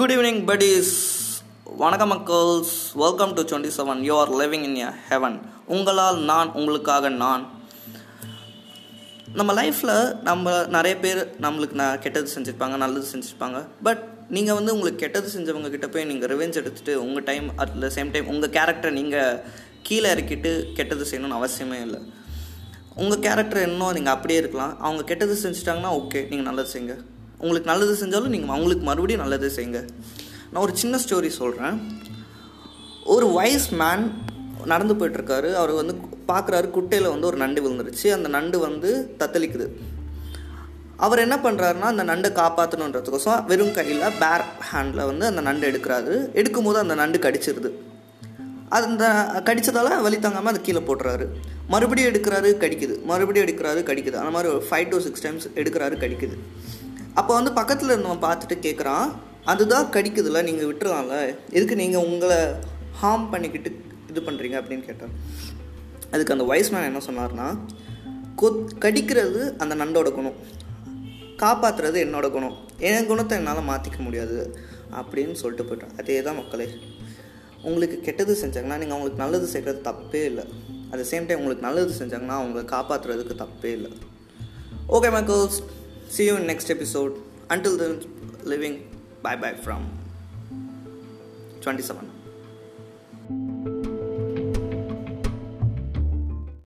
Good evening buddies. வணக்கம் மக்கள்ஸ் welcome to twenty seven you are living in your heaven உங்களால் நான் உங்களுக்காக நான். நம்ம லைஃப்பில் நம்ம நிறைய பேர் நம்மளுக்கு நான் கெட்டது செஞ்சுருப்பாங்க நல்லது செஞ்சுருப்பாங்க. பட் நீங்கள் வந்து உங்களுக்கு கெட்டது செஞ்சவங்க கிட்ட போய் நீங்கள் ரிவெஞ்ச் எடுத்துகிட்டு உங்கள் time at the same time உங்கள் கேரக்டரை நீங்கள் கீழே இறக்கிட்டு கெட்டது செய்யணும்னு அவசியமே இல்லை. உங்கள் கேரக்டர் இன்னும் நீங்கள் அப்படியே இருக்கலாம். அவங்க கெட்டது செஞ்சுட்டாங்கன்னா ஓகே நீங்கள் நல்லது செய்யுங்க. உங்களுக்கு நல்லது செஞ்சாலும் நீங்கள் அவங்களுக்கு மறுபடியும் நல்லது செய்யுங்க நான் ஒரு சின்ன ஸ்டோரி சொல்கிறேன் ஒரு வைஸ் மேன் நடந்து போயிட்டுருக்காரு. அவர் வந்து பார்க்குறாரு குட்டையில் வந்து ஒரு நண்டு விழுந்துருச்சு. அந்த நண்டு வந்து தத்தளிக்குது. அவர் என்ன பண்ணுறாருன்னா அந்த நண்டை காப்பாற்றணுன்றதுக்கோசம் வெறும் கையில் பேர் ஹேண்டில் வந்து அந்த நண்டு எடுக்கிறாரு. எடுக்கும்போது அந்த நண்டு கடிச்சிருது. அந்த கடித்ததால் வலி தாங்காமல் அதை கீழே போட்டுறாரு. மறுபடியும் எடுக்கிறாரு கடிக்குது. மறுபடியும் எடுக்கிறாரு கடிக்குது. அந்த மாதிரி ஒரு ஃபைவ் டு சிக்ஸ் டைம்ஸ் எடுக்கிறாரு கடிக்குது. அப்போ வந்து பக்கத்தில் இருந்தவன் பார்த்துட்டு கேட்குறான் அதுதான் கடிக்குதுல நீங்கள் விட்டுருலாம்ல எதுக்கு நீங்கள் உங்களை ஹார்ம் பண்ணிக்கிட்டு இது பண்ணுறீங்க அப்படின்னு கேட்டார் அதுக்கு அந்த வயசுமேன் என்ன சொன்னார்னா கொத் கடிக்கிறது அந்த நண்டோட குணம். காப்பாற்றுறது என்னோட குணம். என் குணத்தை என்னால் மாற்றிக்க முடியாது. அப்படின்னு சொல்லிட்டு போயிட்டான். அதே தான் மக்களே. உங்களுக்கு கெட்டது செஞ்சாங்கன்னா நீங்கள் அவங்களுக்கு நல்லது செய்கிறது தப்பே இல்லை. அட் சேம் டைம் உங்களுக்கு நல்லது செஞ்சாங்கன்னா அவங்கள காப்பாற்றுறதுக்கு தப்பே இல்லை. ஓகே மக்கள்ஸ் see you in next episode. Until then living bye bye from 27